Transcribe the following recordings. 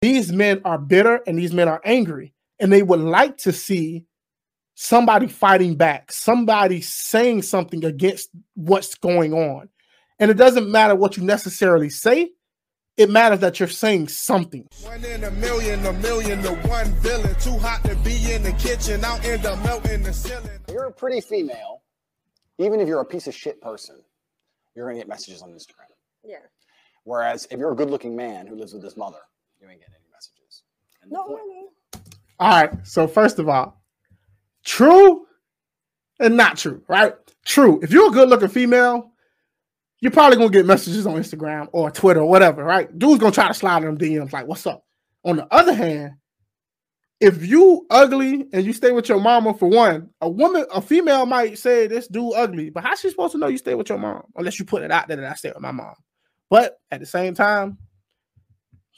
these men are bitter and these men are angry, and they would like to see somebody fighting back, somebody saying something against what's going on. And it doesn't matter what you necessarily say, it matters that you're saying something. One in a million, a million to one villain. Too hot to be in the kitchen, I'll end up melting the ceiling. You're a pretty female, even if you're a piece of shit person, you're gonna get messages on Instagram. Yeah. Whereas if you're a good-looking man who lives with his mother, you ain't getting any messages. And the Not point- All right. So first of all, true and not true, right? True. If you're a good looking female, you're probably gonna get messages on Instagram or Twitter or whatever, right? Dude's gonna try to slide in them DMs like, "What's up?" On the other hand, if you ugly and you stay with your mama for one, a woman, a female might say this dude ugly, but how's she supposed to know you stay with your mom unless you put it out there that I stay with my mom? But at the same time,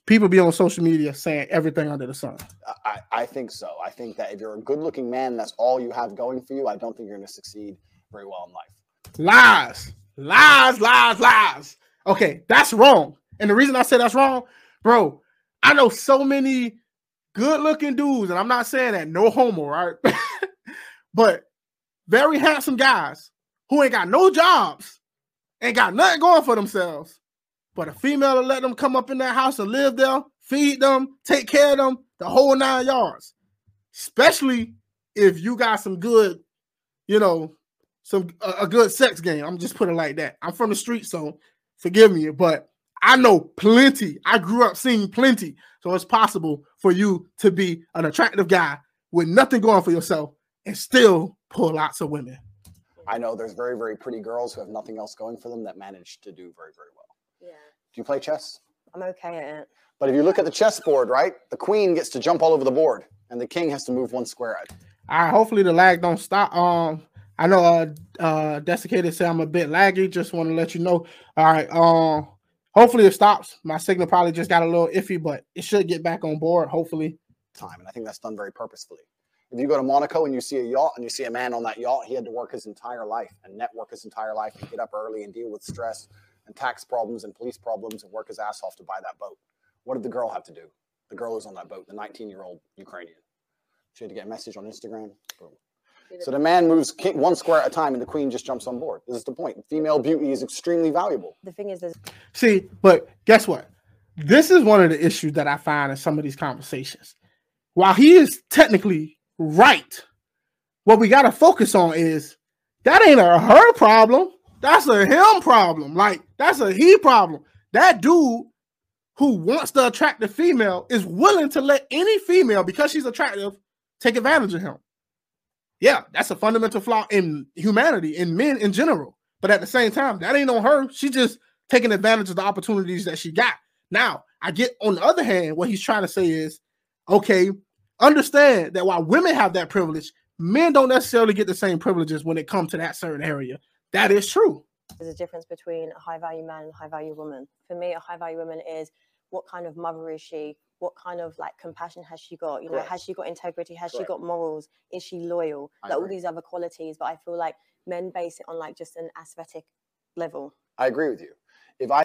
people be on social media saying everything under the sun. I, I think so. I think that if you're a good-looking man, that's all you have going for you. I don't think you're gonna succeed very well in life. Lies, lies, lies, lies. Okay, that's wrong. And the reason I say that's wrong, bro, I know so many good looking dudes, and I'm not saying that no homo, right? but very handsome guys who ain't got no jobs, ain't got nothing going for themselves. But a female will let them come up in that house and live there, feed them, take care of them, the whole nine yards. Especially if you got some good, you know, some a, a good sex game. I'm just putting it like that. I'm from the street, so forgive me, but I know plenty. I grew up seeing plenty, so it's possible for you to be an attractive guy with nothing going for yourself and still pull lots of women. I know there's very, very pretty girls who have nothing else going for them that manage to do very, very well. Yeah. Do you play chess? I'm okay at it. But if you look at the chessboard, right, the queen gets to jump all over the board, and the king has to move one square out. All right, hopefully the lag don't stop. Um, I know uh uh desiccated say I'm a bit laggy. Just want to let you know. All right, um, hopefully it stops. My signal probably just got a little iffy, but it should get back on board. Hopefully. time. And I think that's done very purposefully. If you go to Monaco and you see a yacht and you see a man on that yacht, he had to work his entire life and network his entire life and get up early and deal with stress and tax problems and police problems and work his ass off to buy that boat. What did the girl have to do? The girl who's on that boat, the 19 year old Ukrainian. She had to get a message on Instagram. Boom. So the man moves one square at a time and the queen just jumps on board. This is the point. Female beauty is extremely valuable. The thing is, there's See, but guess what? This is one of the issues that I find in some of these conversations. While he is technically right, what we got to focus on is that ain't a her problem. That's a him problem. Like, that's a he problem. That dude who wants to attract the female is willing to let any female, because she's attractive, take advantage of him. Yeah, that's a fundamental flaw in humanity, in men in general. But at the same time, that ain't on her. She just taking advantage of the opportunities that she got. Now, I get on the other hand, what he's trying to say is, okay, understand that while women have that privilege, men don't necessarily get the same privileges when it comes to that certain area. That is true. there's a difference between a high value man and a high value woman. For me, a high value woman is what kind of mother is she? What kind of like compassion has she got? You know, Correct. has she got integrity? Has Correct. she got morals? Is she loyal? I Like all these other qualities. But I feel like men base it on like just an aesthetic level. I agree with you. If I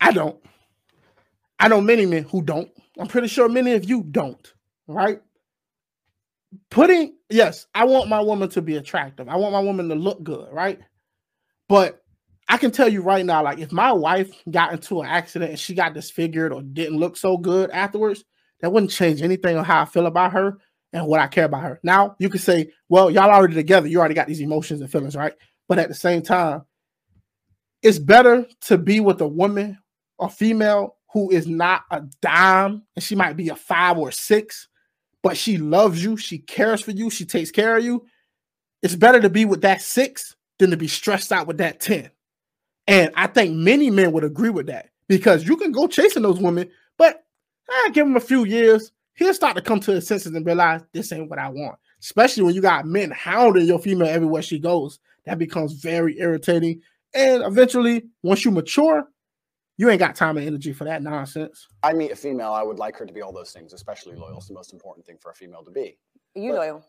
I don't. I know many men who don't. I'm pretty sure many of you don't, right? Putting, yes, I want my woman to be attractive. I want my woman to look good, right? But I can tell you right now, like if my wife got into an accident and she got disfigured or didn't look so good afterwards, that wouldn't change anything on how I feel about her and what I care about her. Now you could say, well, y'all already together, you already got these emotions and feelings, right? But at the same time, it's better to be with a woman or female who is not a dime and she might be a five or six, but she loves you, she cares for you, she takes care of you. It's better to be with that six than to be stressed out with that 10. And I think many men would agree with that because you can go chasing those women, but eh, give him a few years, he'll start to come to his senses and realize this ain't what I want. Especially when you got men hounding your female everywhere she goes. That becomes very irritating. And eventually, once you mature, you ain't got time and energy for that nonsense. I meet a female, I would like her to be all those things, especially loyal. It's the most important thing for a female to be. Are you But- loyal?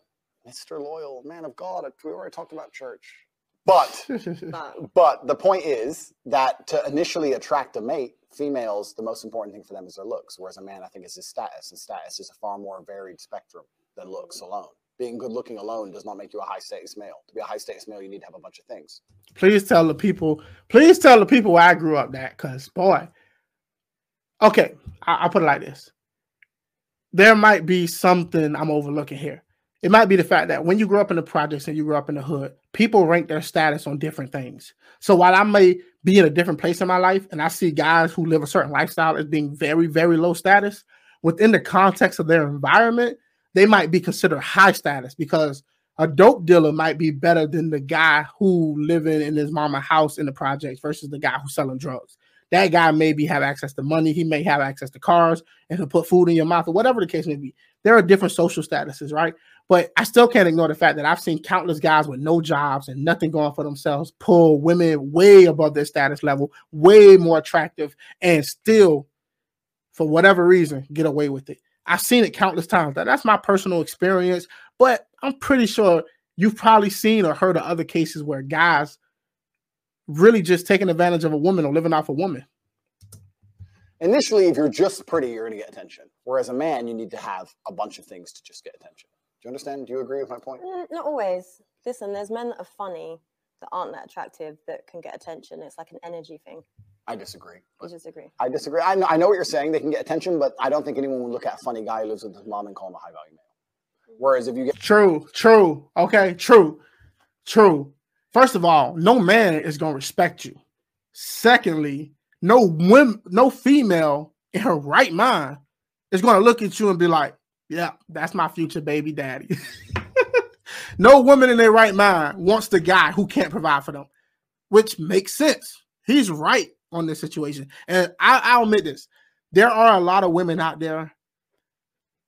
Mr. Loyal, man of God, we already talked about church. But But but the point is that to initially attract a mate, females, the most important thing for them is their looks. Whereas a man, I think, is his status. And status is a far more varied spectrum than looks alone. Being good looking alone does not make you a high status male. To be a high status male, you need to have a bunch of things. please tell the people, please tell the people where I grew up that, because boy, okay, I, I'll put it like this. There might be something I'm overlooking here. It might be the fact that when you grow up in the projects and you grow up in the hood, people rank their status on different things. So while I may be in a different place in my life and I see guys who live a certain lifestyle as being very, very low status, within the context of their environment, they might be considered high status because a dope dealer might be better than the guy who living in his mama house in the projects versus the guy who's selling drugs. That guy maybe have access to money, he may have access to cars and can put food in your mouth or whatever the case may be. There are different social statuses, right? But I still can't ignore the fact that I've seen countless guys with no jobs and nothing going for themselves pull women way above their status level, way more attractive, and still, for whatever reason, get away with it. I've seen it countless times. That's my personal experience, but I'm pretty sure you've probably seen or heard of other cases where guys really just taking advantage of a woman or living off a woman. Initially, if you're just pretty, you're going to get attention. Whereas a man, you need to have a bunch of things to just get attention. Do you understand? Do you agree with my point? mm, not always. Listen, there's men that are funny that aren't that attractive that can get attention. It's like an energy thing. I disagree. I disagree. I disagree. I know, I know what you're saying. They can get attention, but I don't think anyone would look at a funny guy who lives with his mom and call him a high value male. Whereas if you get True, true. Okay, true, true. First of all, no man is gonna respect you. Secondly, no women, no female in her right mind is gonna look at you and be like, "Yeah, that's my future baby daddy." no woman in their right mind wants the guy who can't provide for them, which makes sense. He's right on this situation, and I, I'll admit this: there are a lot of women out there.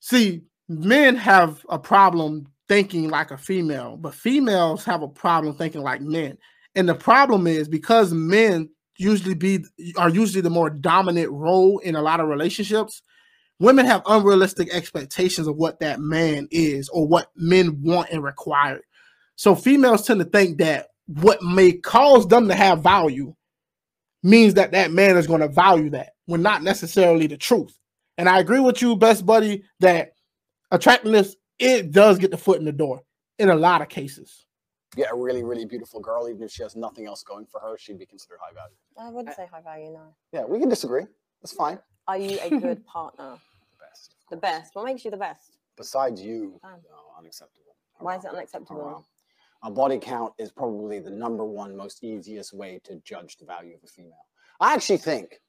See, men have a problem thinking like a female, but females have a problem thinking like men. And the problem is because men usually be are usually the more dominant role in a lot of relationships, women have unrealistic expectations of what that man is or what men want and require. So females tend to think that what may cause them to have value means that that man is going to value that when not necessarily the truth. And I agree with you, best buddy, that attractiveness it does get the foot in the door in a lot of cases. get a really, really beautiful girl, even if she has nothing else going for her, she'd be considered high value. I wouldn't say high value no. Yeah, we can disagree. That's fine. Are you a good partner? The best. The best. What makes you the best? Besides you, um, Fine. no, unacceptable. Why is it unacceptable? Haram. A body count is probably the number one most easiest way to judge the value of a female. I actually think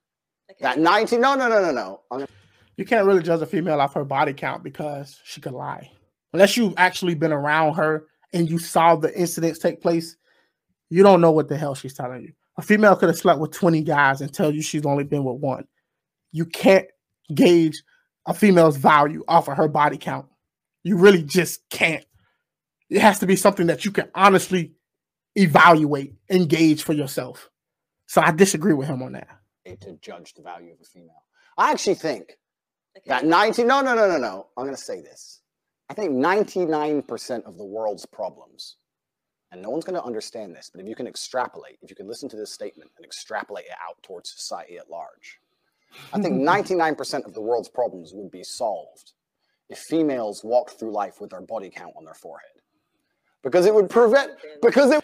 Okay. that 19, no, no, no, no, no. I'm gonna- You can't really judge a female off her body count because she could lie. Unless you've actually been around her and you saw the incidents take place, you don't know what the hell she's telling you. A female could have slept with 20 guys and tell you she's only been with one. You can't gauge a female's value off of her body count. You really just can't. It has to be something that you can honestly evaluate, engage for yourself. So I disagree with him on that. to judge the value of a female. I actually think Okay. that 19, no, no, no, no, no. I'm going to say this. I think 99% of the world's problems, and no one's going to understand this, but if you can extrapolate, if you can listen to this statement and extrapolate it out towards society at large, I think 99% of the world's problems would be solved if females walked through life with their body count on their forehead. Because it would prevent, because it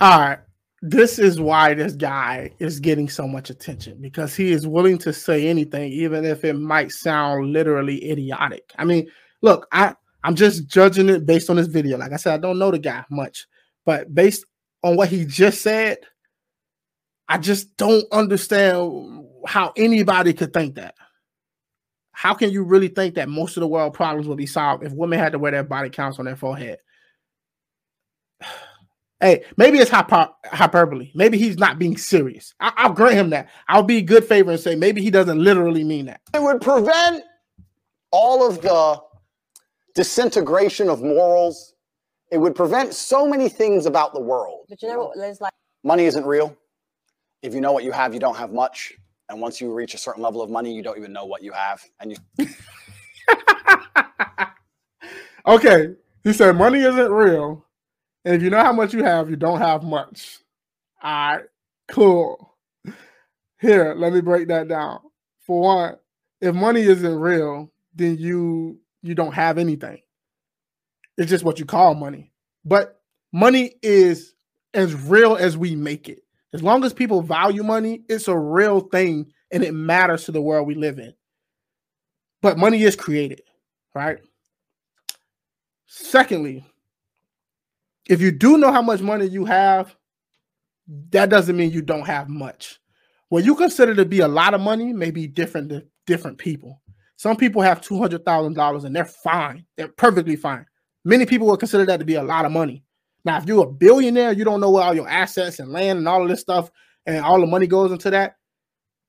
All right. This is why this guy is getting so much attention because he is willing to say anything, even if it might sound literally idiotic. I mean, look, I, I'm just judging it based on this video. Like I said, I don't know the guy much, but based on what he just said, I just don't understand how anybody could think that. How can you really think that most of the world problems will be solved if women had to wear their body counts on their forehead? Hey, maybe it's hyper- hyperbole. Maybe he's not being serious. I- I'll grant him that. I'll be good favor and say maybe he doesn't literally mean that. it would prevent all of the disintegration of morals. It would prevent so many things about the world. But you know what? There's like Money isn't real. If you know what you have, you don't have much. And once you reach a certain level of money, you don't even know what you have. And you okay, he said money isn't real. And if you know how much you have, you don't have much. All right, cool. Here, let me break that down. For one, if money isn't real, then you you don't have anything. It's just what you call money. But money is as real as we make it. As long as people value money, it's a real thing and it matters to the world we live in. But money is created, right? Secondly, if you do know how much money you have, that doesn't mean you don't have much. What you consider to be a lot of money may be different to different people. Some people have two hundred thousand dollars and they're fine; they're perfectly fine. Many people will consider that to be a lot of money. Now, if you're a billionaire, you don't know where all your assets and land and all of this stuff and all the money goes into that.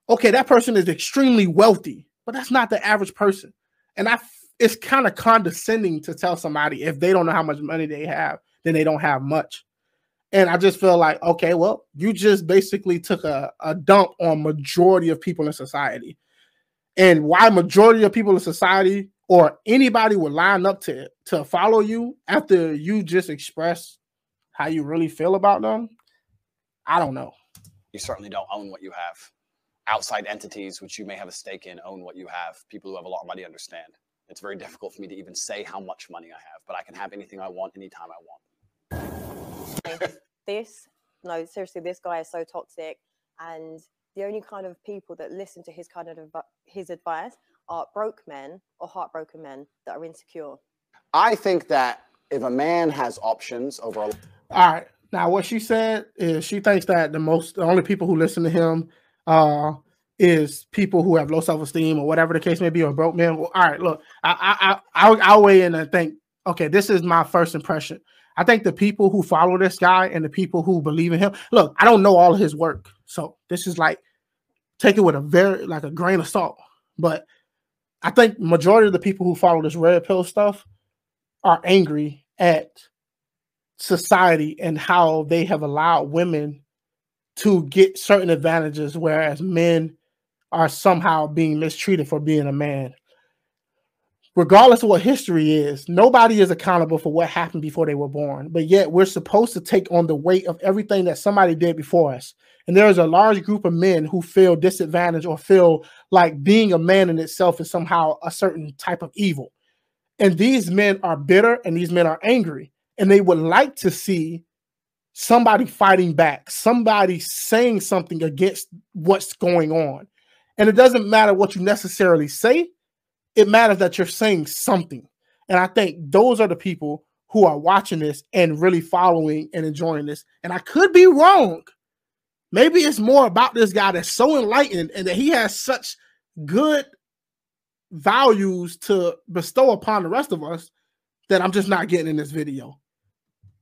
Okay, that person is extremely wealthy, but that's not the average person. And I, it's kind of condescending to tell somebody if they don't know how much money they have, then they don't have much. And I just feel like, okay, well, you just basically took a, a dump on majority of people in society. And why majority of people in society or anybody would line up to to follow you after you just express how you really feel about them, I don't know. You certainly don't own what you have. Outside entities, which you may have a stake in, own what you have. People who have a lot of money understand. It's very difficult for me to even say how much money I have, but I can have anything I want anytime I want. this no seriously this guy is so toxic and the only kind of people that listen to his kind of advi- his advice are broke men or heartbroken men that are insecure I think that if a man has options over a All right. Now, what she said is she thinks that the most, the only people who listen to him uh, is people who have low self esteem or whatever the case may be, or broke men. Well, all right, look, I, I, I, I'll, weigh in and think, okay, this is my first impression. I think the people who follow this guy and the people who believe in him, look, I don't know all of his work, so this is like take it with a very like a grain of salt. But I think majority of the people who follow this red pill stuff are angry at society and how they have allowed women to get certain advantages, whereas men are somehow being mistreated for being a man. Regardless of what history is, nobody is accountable for what happened before they were born, but yet we're supposed to take on the weight of everything that somebody did before us. And there is a large group of men who feel disadvantaged or feel like being a man in itself is somehow a certain type of evil. And these men are bitter and these men are angry and they would like to see somebody fighting back, somebody saying something against what's going on. And it doesn't matter what you necessarily say, it matters that you're saying something. And I think those are the people who are watching this and really following and enjoying this. And I could be wrong. Maybe it's more about this guy that's so enlightened and that he has such good values to bestow upon the rest of us that I'm just not getting in this video.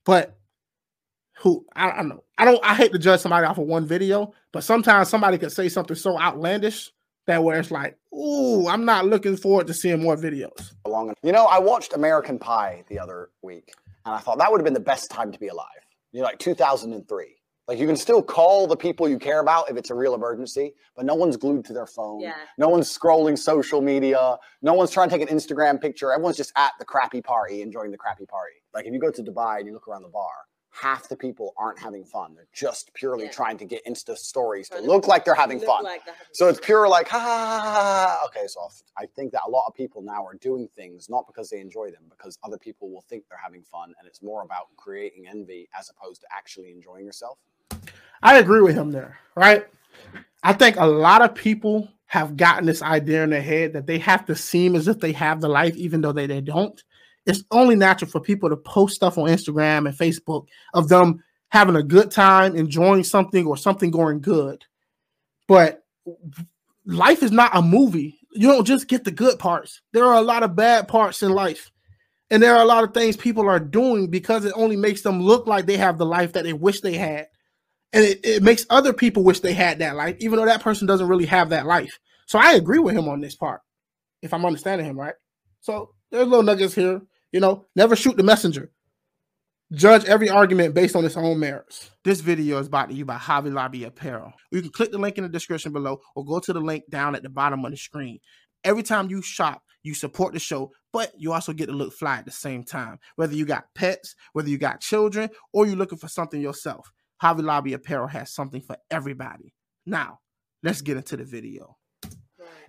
But who I, I don't know. I don't I hate to judge somebody off of one video, but sometimes somebody could say something so outlandish that where it's like, ooh, I'm not looking forward to seeing more videos. You know, I watched American Pie the other week, and I thought that would have been the best time to be alive. You know, like 2003. Like you can still call the people you care about if it's a real emergency, but no one's glued to their phone. Yeah. No one's scrolling social media. No one's trying to take an Instagram picture. Everyone's just at the crappy party, enjoying the crappy party. Like if you go to Dubai and you look around the bar, half the people aren't having fun. They're just purely Yeah. trying to get Insta stories to to look like they're having fun. like they're having So it's pure like, ha, ha, ha, ha, ha. Okay, so I think that a lot of people now are doing things not because they enjoy them, because other people will think they're having fun, and it's more about creating envy as opposed to actually enjoying yourself. I agree with him there, right? I think a lot of people have gotten this idea in their head that they have to seem as if they have the life, even though they, they don't. It's only natural for people to post stuff on Instagram and Facebook of them having a good time, enjoying something, or something going good. But life is not a movie. You don't just get the good parts. There are a lot of bad parts in life. And there are a lot of things people are doing because it only makes them look like they have the life that they wish they had and it, it makes other people wish they had that life, even though that person doesn't really have that life. So I agree with him on this part, if I'm understanding him right. So there's little nuggets here. You know, never shoot the messenger. Judge every argument based on its own merits. This video is brought to you by Javi Lobby Apparel. You can click the link in the description below or go to the link down at the bottom of the screen. Every time you shop, you support the show, but you also get to look fly at the same time. Whether you got pets, whether you got children, or you're looking for something yourself, Javi Lobby Apparel has something for everybody. Now, let's get into the video.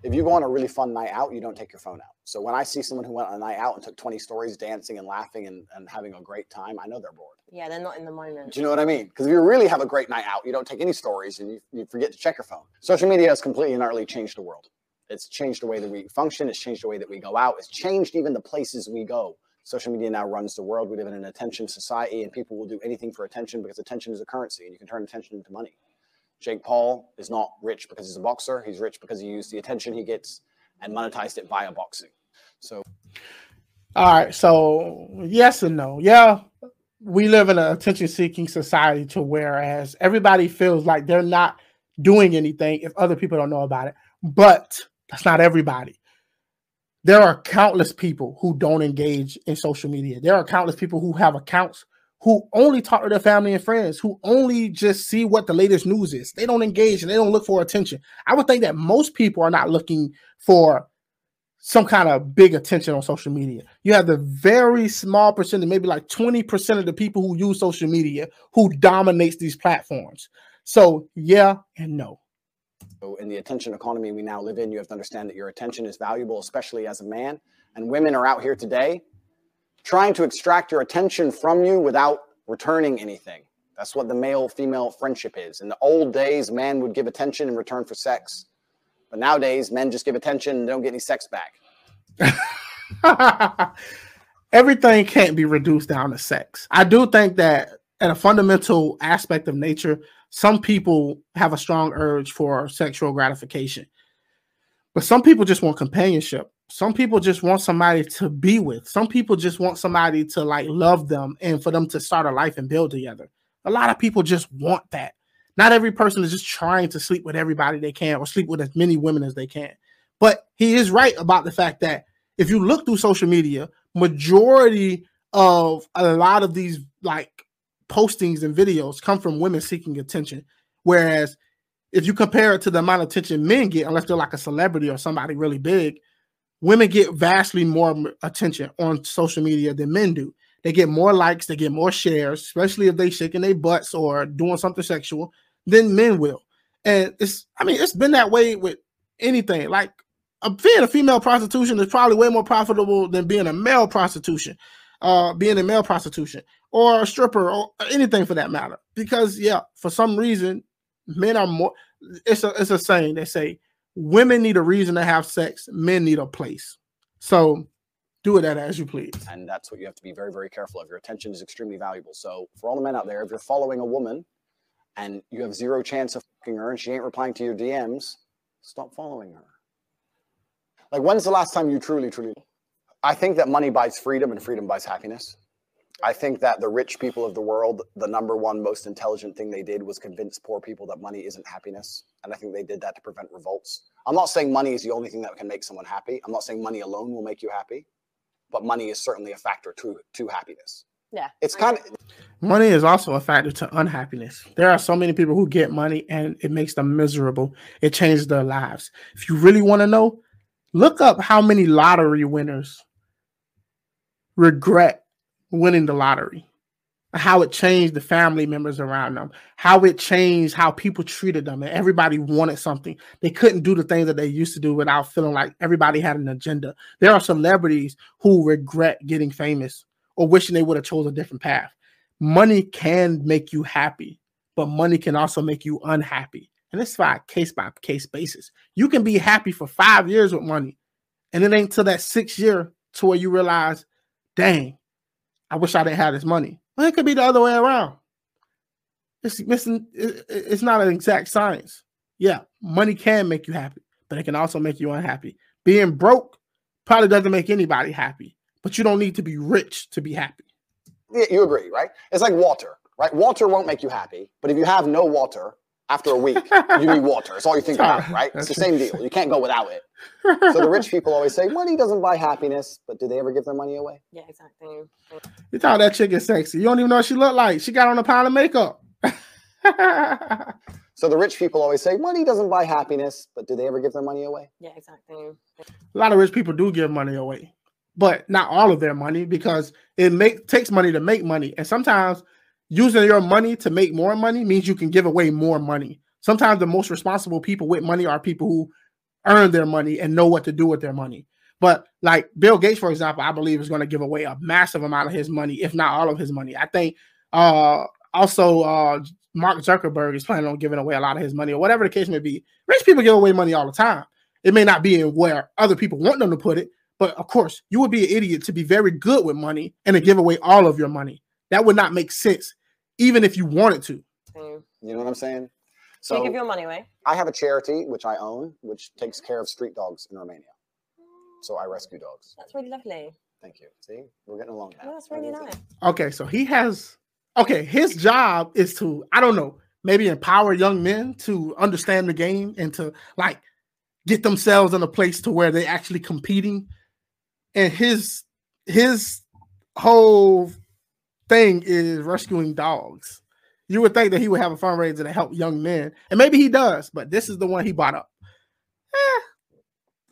If you go on a really fun night out, you don't take your phone out. So when I see someone who went on a night out and took 20 stories dancing and laughing and, and having a great time, I know they're bored. Yeah, they're not in the moment. Do you know what I mean? Because if you really have a great night out, you don't take any stories and you, you forget to check your phone. Social media has completely and utterly changed the world. It's changed the way that we function. It's changed the way that we go out. It's changed even the places we go. Social media now runs the world. We live in an attention society, and people will do anything for attention because attention is a currency, and you can turn attention into money. Jake Paul is not rich because he's a boxer. He's rich because he used the attention he gets and monetized it via boxing. So, all right. So, yes and no. Yeah, we live in an attention seeking society to whereas everybody feels like they're not doing anything if other people don't know about it. But that's not everybody. There are countless people who don't engage in social media. There are countless people who have accounts who only talk to their family and friends, who only just see what the latest news is. They don't engage and they don't look for attention. I would think that most people are not looking for some kind of big attention on social media. You have the very small percentage, maybe like 20% of the people who use social media who dominates these platforms. So, yeah and no. In the attention economy we now live in, you have to understand that your attention is valuable, especially as a man. And women are out here today trying to extract your attention from you without returning anything. That's what the male female friendship is. In the old days, man would give attention in return for sex. But nowadays, men just give attention and don't get any sex back. Everything can't be reduced down to sex. I do think that at a fundamental aspect of nature, some people have a strong urge for sexual gratification. But some people just want companionship some people just want somebody to be with. Some people just want somebody to like love them and for them to start a life and build together. A lot of people just want that. Not every person is just trying to sleep with everybody they can or sleep with as many women as they can. But he is right about the fact that if you look through social media, majority of a lot of these like postings and videos come from women seeking attention. Whereas if you compare it to the amount of attention men get, unless they're like a celebrity or somebody really big, women get vastly more attention on social media than men do. They get more likes, they get more shares, especially if they shaking their butts or doing something sexual, than men will. And it's, I mean, it's been that way with anything. Like being a female prostitution is probably way more profitable than being a male prostitution, uh, being a male prostitution or a stripper or anything for that matter. Because yeah, for some reason, men are more. It's a it's a saying they say women need a reason to have sex, men need a place. So do it that as you please. And that's what you have to be very, very careful of. Your attention is extremely valuable. So for all the men out there, if you're following a woman and you have zero chance of fucking her and she ain't replying to your DMs, stop following her. Like when's the last time you truly, truly I think that money buys freedom and freedom buys happiness. I think that the rich people of the world, the number one most intelligent thing they did was convince poor people that money isn't happiness. And I think they did that to prevent revolts. I'm not saying money is the only thing that can make someone happy. I'm not saying money alone will make you happy, but money is certainly a factor to, to happiness. Yeah. It's kind of money is also a factor to unhappiness. There are so many people who get money and it makes them miserable. It changes their lives. If you really want to know, look up how many lottery winners regret winning the lottery, how it changed the family members around them, how it changed how people treated them, and everybody wanted something. They couldn't do the things that they used to do without feeling like everybody had an agenda. There are celebrities who regret getting famous or wishing they would have chose a different path. Money can make you happy, but money can also make you unhappy. And it's by case by case basis. You can be happy for five years with money, and it ain't till that sixth year to where you realize, dang, I wish I didn't have this money. Well, it could be the other way around. It's missing. It's not an exact science. Yeah, money can make you happy, but it can also make you unhappy. Being broke probably doesn't make anybody happy, but you don't need to be rich to be happy. Yeah, you agree, right? It's like water, right? Water won't make you happy, but if you have no water, after a week, you need water. It's all you think about, ah, right? It's the same deal. You can't go without it. So the rich people always say money doesn't buy happiness, but do they ever give their money away? Yeah, exactly. You thought that chick is sexy. You don't even know what she looked like. She got on a pile of makeup. So the rich people always say money doesn't buy happiness, but do they ever give their money away? Yeah, exactly. A lot of rich people do give money away, but not all of their money because it make takes money to make money, and sometimes using your money to make more money means you can give away more money. Sometimes the most responsible people with money are people who earn their money and know what to do with their money. But like Bill Gates, for example, I believe is going to give away a massive amount of his money, if not all of his money. I think uh also uh Mark Zuckerberg is planning on giving away a lot of his money, or whatever the case may be. Rich people give away money all the time. It may not be in where other people want them to put it, but of course, you would be an idiot to be very good with money and to give away all of your money. That would not make sense, even if you wanted to. Mm. You know what I'm saying? So you So give your money away. I have a charity which I own, which takes care of street dogs in Romania. So I rescue dogs. That's really lovely. Thank you. See, we're getting along now. That's really nice. Okay, so he has okay, his job is to, I don't know, maybe empower young men to understand the game and to like get themselves in a place to where they're actually competing. And his his whole thing is rescuing dogs. You would think that he would have a fundraiser to help young men, and maybe he does, but this is the one he bought up. Eh.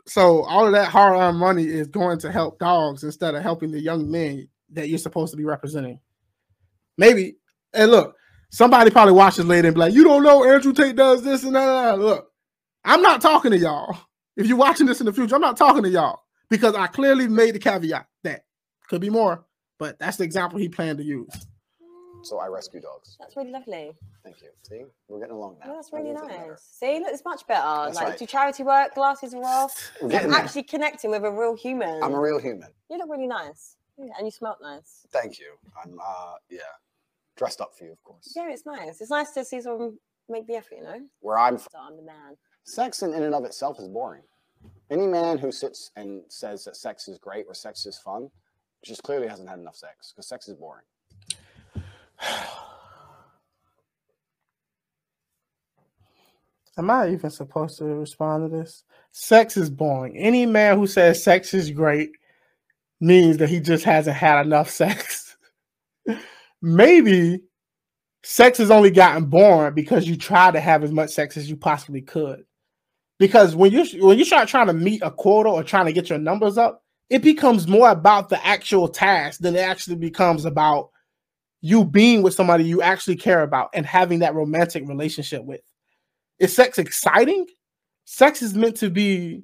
So all of that hard-earned money is going to help dogs instead of helping the young men that you're supposed to be representing. Maybe, and look, somebody probably watches later and be like, "You don't know Andrew Tate does this and that." Look, I'm not talking to y'all. If you're watching this in the future, I'm not talking to y'all because I clearly made the caveat that could be more, but that's the example he planned to use. So I rescue dogs. That's really lovely. Thank you. See, we're getting along now. That's really Everything's nice. better. See, look, it's much better. That's like, right. do charity work, glasses are off. We're Like, getting there. actually connecting with a real human. I'm a real human. You look really nice. Yeah, and you smell nice. Thank you. I'm uh yeah, dressed up for you, of course. Yeah, it's nice. It's nice to see someone make the effort, you know? Where I'm from, I'm the man. sex in, in and of itself is boring. Any man who sits and says that sex is great or sex is fun just clearly hasn't had enough sex because sex is boring. Am I even supposed to respond to this? Sex is boring. Any man who says sex is great means that he just hasn't had enough sex. Maybe sex has only gotten boring because you try to have as much sex as you possibly could. Because when you when you start trying to meet a quota or trying to get your numbers up, it becomes more about the actual task than it actually becomes about you being with somebody you actually care about and having that romantic relationship with. Is sex exciting? Sex is meant to be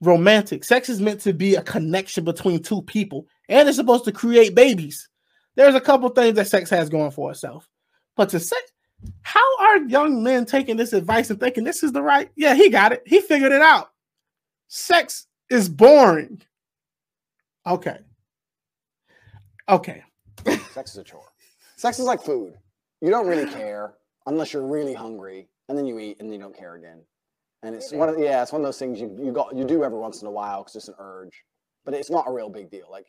romantic. Sex is meant to be a connection between two people, and it's supposed to create babies. There's a couple things that sex has going for itself, but to say, how are young men taking this advice and thinking this is the right? Yeah, he got it. He figured it out. Sex is boring. Okay. Okay. Sex is a chore. Sex is like food. You don't really care unless you're really hungry, and then you eat and you don't care again. And it's one of yeah, it's one of those things you you got you do every once in a while because it's an urge, but it's not a real big deal. Like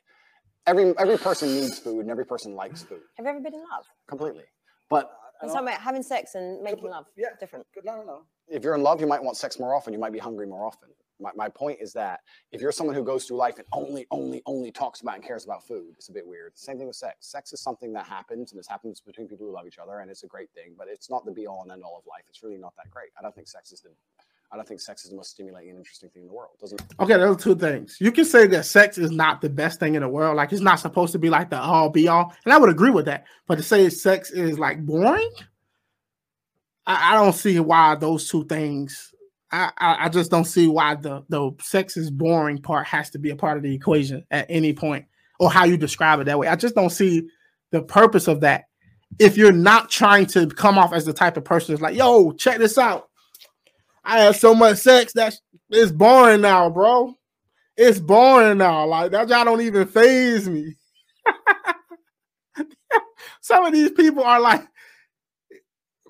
every every person needs food and every person likes food Have you ever been in love? completely. But I'm talking about having sex and making love. yeah. Different. no, no, no. If you're in love, you might want sex more often. You might be hungry more often. My, my point is that if you're someone who goes through life and only, only, only talks about and cares about food, it's a bit weird. Same thing with sex. Sex is something that happens and this happens between people who love each other, and it's a great thing, but it's not the be all and end all of life. It's really not that great. I don't think sex is the I don't think sex is the most stimulating and interesting thing in the world. Doesn't Okay, those are two things. You can say that sex is not the best thing in the world. Like it's not supposed to be like the all be all. And I would agree with that. But to say sex is like boring, I, I don't see why those two things. I, I, just don't see why the the sex is boring part has to be a part of the equation at any point, or how you describe it that way. I just don't see the purpose of that. If you're not trying to come off as the type of person that's like, yo, check this out. I have so much sex that it's boring now, bro. It's boring now. Like that y'all don't even phase me. Some of these people are like,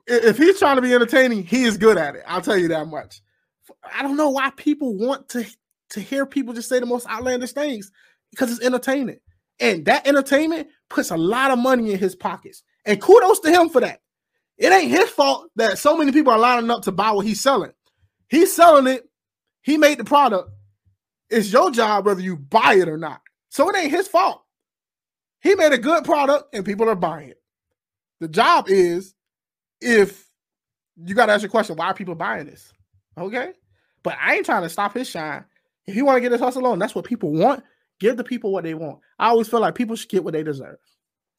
if he's trying to be entertaining, he is good at it. I'll tell you that much. I don't know why people want to to hear people just say the most outlandish things because it's entertaining. And that entertainment puts a lot of money in his pockets. And kudos to him for that. It ain't his fault that so many people are lining up to buy what he's selling. He's selling it. He made the product. It's your job whether you buy it or not. So it ain't his fault. He made a good product and people are buying it. The job is if you got to ask your question: Why are people buying this? Okay, but I ain't trying to stop his shine. If you want to get his hustle on, that's what people want. Give the people what they want. I always feel like people should get what they deserve.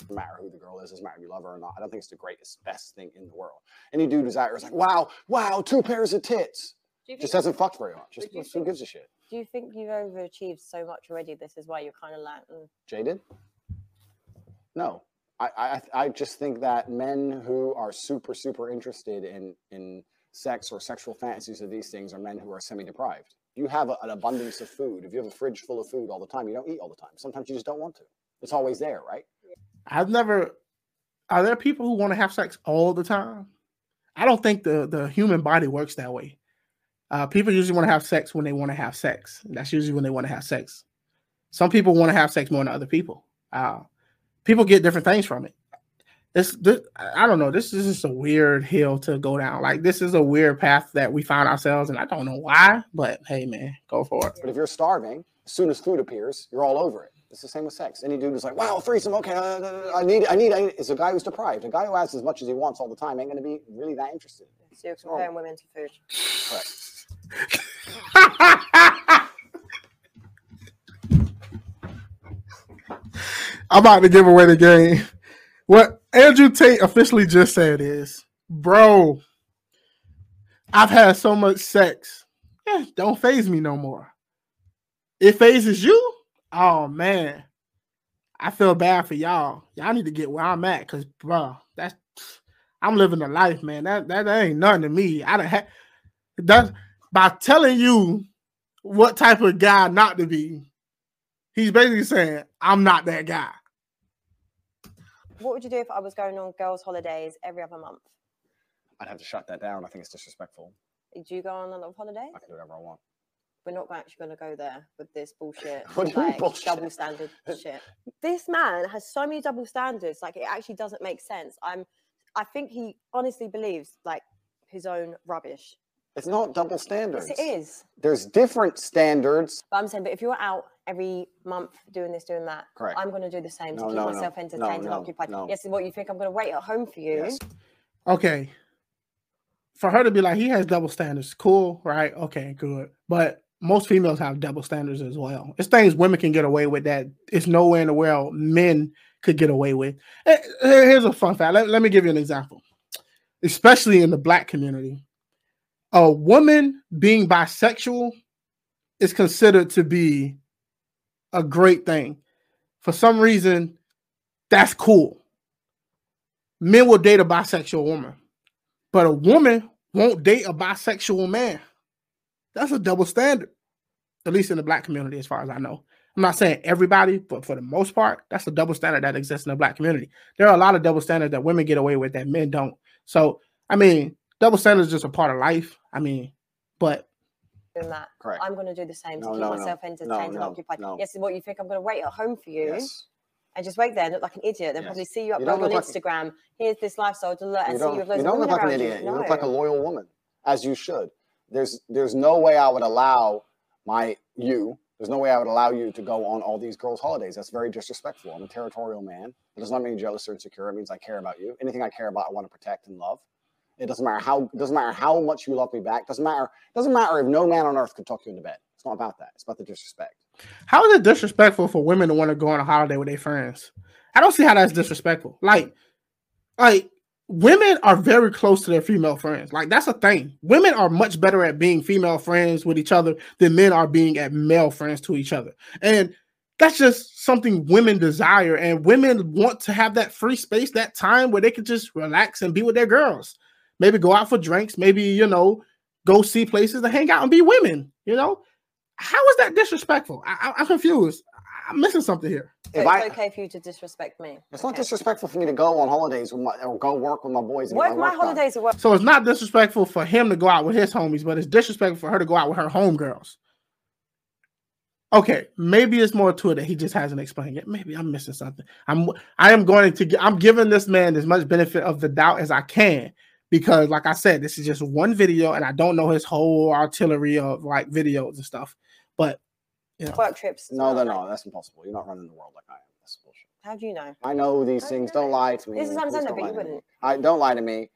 Doesn't matter who the girl is, doesn't matter if you love her or not. I don't think it's the greatest, best thing in the world. Any dude who's out here is like, wow, wow, two pairs of tits. Just think, hasn't fucked very much. Just But do you who think- gives a shit? do you think you've overachieved so much already? This is why you're kind of like, mm, Jaded? No. I, I I just think that men who are super, super interested in in sex or sexual fantasies of these things are men who are semi-deprived. You have a, an abundance of food. If you have a fridge full of food all the time, you don't eat all the time. Sometimes you just don't want to. It's always there, right? I've never. Are there people who want to have sex all the time? I don't think the the human body works that way. Uh, people usually want to have sex when they want to have sex. That's usually when they want to have sex. Some people want to have sex more than other people. Uh, people get different things from it. This, this, I don't know. This is just a weird hill to go down. Like this is a weird path that we found ourselves, and I don't know why. But hey, man, go for it. But if you're starving, as soon as food appears, you're all over it. It's the same with sex. Any dude who's like, "Wow, threesome, okay, uh, I need, it, I need," it," it's a guy who's deprived. A guy who has as much as he wants all the time ain't going to be really that interested. so you're comparing women to food. Correct. I'm about to give away the game. What Andrew Tate officially just said is, bro, I've had so much sex. Yeah, don't phase me no more. It phases you? Oh man. I feel bad for y'all. Y'all need to get where I'm at because bro, that's I'm living a life, man. That that, that ain't nothing to me. I don't have that by telling you what type of guy not to be, he's basically saying, I'm not that guy. What would you do if I was going on girls' holidays every other month? I'd have to shut that down. I think it's disrespectful. Do you go on a lot of holidays? I can do whatever I want. We're not actually going to go there with this bullshit, What do you mean like bullshit? double standard shit. This man has so many double standards, like it actually doesn't make sense. I'm, I think he honestly believes like his own rubbish. It's not double standards. Yes, it is. There's different standards. But I'm saying, but if you're out every month doing this, doing that, Correct. I'm going to do the same to keep no, no. myself No, entertained no, and occupied. no. Yes, what you think I'm going to wait at home for you? Yes. Okay. For her to be like, he has double standards, cool, right? Okay, good. But most females have double standards as well. It's things women can get away with that it's nowhere in the world men could get away with. Eh, Here's a fun fact. Let, let me give you an example. Especially in the black community, a woman being bisexual is considered to be a great thing. For some reason, that's cool. Men will date a bisexual woman, but a woman won't date a bisexual man. That's a double standard, at least in the black community, as far as I know. I'm not saying everybody, but for the most part, that's a double standard that exists in the black community. There are a lot of double standards that women get away with that men don't. So, I mean, double standards is just a part of life. I mean, but Doing that. Correct. I'm going to do the same to No, keep no, no. myself entertained No, and occupied. no. Yes, what you think I'm going to wait at home for you Yes. and just wait there and look like an idiot, then Yes. probably see you You don't on look like- Instagram. Here's this lifestyle to learn and You see you don't, with loads you don't look like an idiot. You No. look like a loyal woman, as you should. There's there's no way I would allow my you. There's no way I would allow you to go on all these girls' holidays. That's very disrespectful. I'm a territorial man. It does not mean jealous or insecure. It means I care about you. Anything I care about, I want to protect and love. It doesn't matter how doesn't matter how much you love me back. Doesn't matter. Doesn't matter if no man on earth could talk you into bed. It's not about that. It's about the disrespect. how is it disrespectful for women to want to go on a holiday with their friends? I don't see how that's disrespectful. Like, like women are very close to their female friends. Like that's a thing. Women are much better at being female friends with each other than men are being at male friends to each other. And that's just something women desire. And women want to have that free space, that time where they can just relax and be with their girls. Maybe go out for drinks, maybe, you know, go see places to hang out and be women, you know? How is that disrespectful? I, I, I'm confused. I'm missing something here. So If it's I- okay for you to disrespect me. It's not disrespectful for me to go on holidays with my or go work with my boys and Work my my, work done. holidays at work. So it's not disrespectful for him to go out with his homies, but it's disrespectful for her to go out with her homegirls. Okay, maybe it's more to it that he just hasn't explained it. Maybe I'm missing something. I'm I am going to gi- I'm giving this man as much benefit of the doubt as I can because, like I said, this is just one video, and I don't know his whole artillery of like videos and stuff. But Work trips. No, no, no, no, that's impossible. You're not running the world like I am. That's bullshit. How do you know? I know these I things. know. Don't lie to me. This is what I'm saying, don't but you lie to me. wouldn't. I don't lie to me.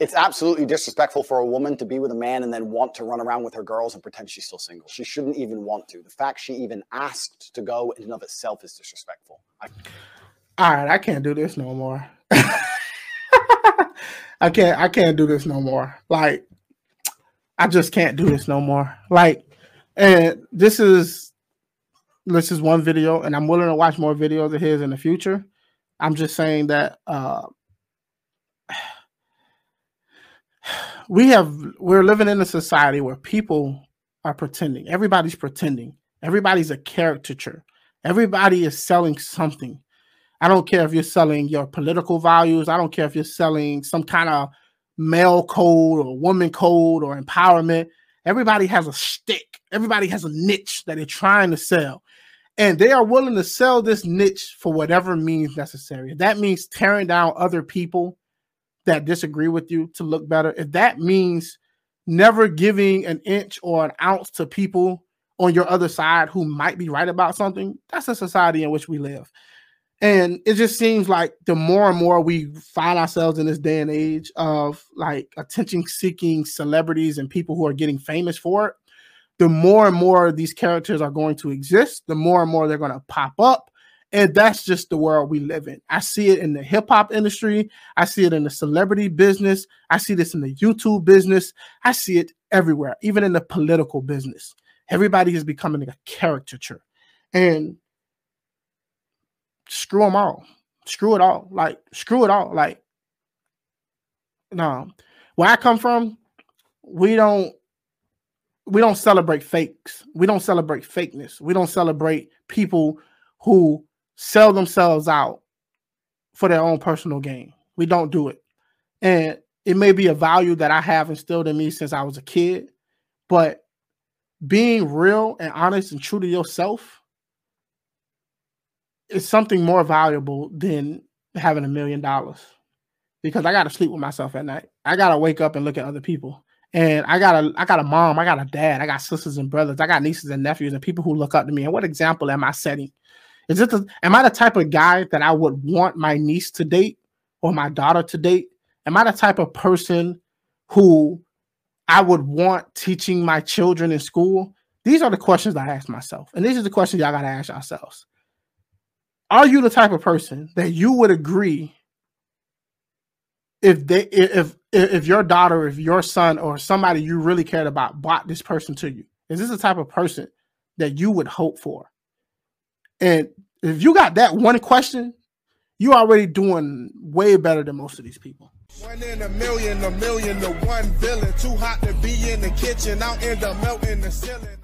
It's absolutely disrespectful for a woman to be with a man and then want to run around with her girls and pretend she's still single. She shouldn't even want to. The fact she even asked to go in and of itself is disrespectful. I, All right, I can't do this no more. I can't I can't do this no more. Like I just can't do this no more. Like and this is this is one video and I'm willing to watch more videos of his in the future. I'm just saying that uh we have we're living in a society where people are pretending. Everybody's pretending. Everybody's a caricature. Everybody is selling something. I don't care if you're selling your political values. I don't care if you're selling some kind of male code or woman code or empowerment. Everybody has a stick. Everybody has a niche that they're trying to sell. And they are willing to sell this niche for whatever means necessary. If that means tearing down other people that disagree with you to look better, if that means never giving an inch or an ounce to people on your other side who might be right about something, that's a society in which we live. And it just seems like the more and more we find ourselves in this day and age of like attention seeking celebrities and people who are getting famous for it, the more and more these characters are going to exist, the more and more they're going to pop up. And that's just the world we live in. I see it in the hip hop industry. I see it in the celebrity business. I see this in the YouTube business. I see it everywhere, even in the political business. Everybody is becoming a caricature. And screw them all. Screw it all. Like, screw it all. Like, no. Where I come from, we don't we don't celebrate fakes. We don't celebrate fakeness. We don't celebrate people who sell themselves out for their own personal gain. We don't do it. And it may be a value that I have instilled in me since I was a kid, but being real and honest and true to yourself is something more valuable than having a million dollars because I got to sleep with myself at night. I got to wake up and look at other people. And I got a I got a mom, I got a dad, I got sisters and brothers, I got nieces and nephews and people who look up to me. And what example am I setting? Is it the, am I the type of guy that I would want my niece to date or my daughter to date? Am I the type of person who I would want teaching my children in school? These are the questions I ask myself. And these are the questions y'all gotta ask yourselves. Are you the type of person that you would agree if they if if your daughter, if your son, or somebody you really cared about bought this person to you? Is this the type of person that you would hope for? And if you got that one question, you already doing way better than most of these people. One in a million, a million to one villain. Too hot to be in the kitchen, out in the melting the ceiling.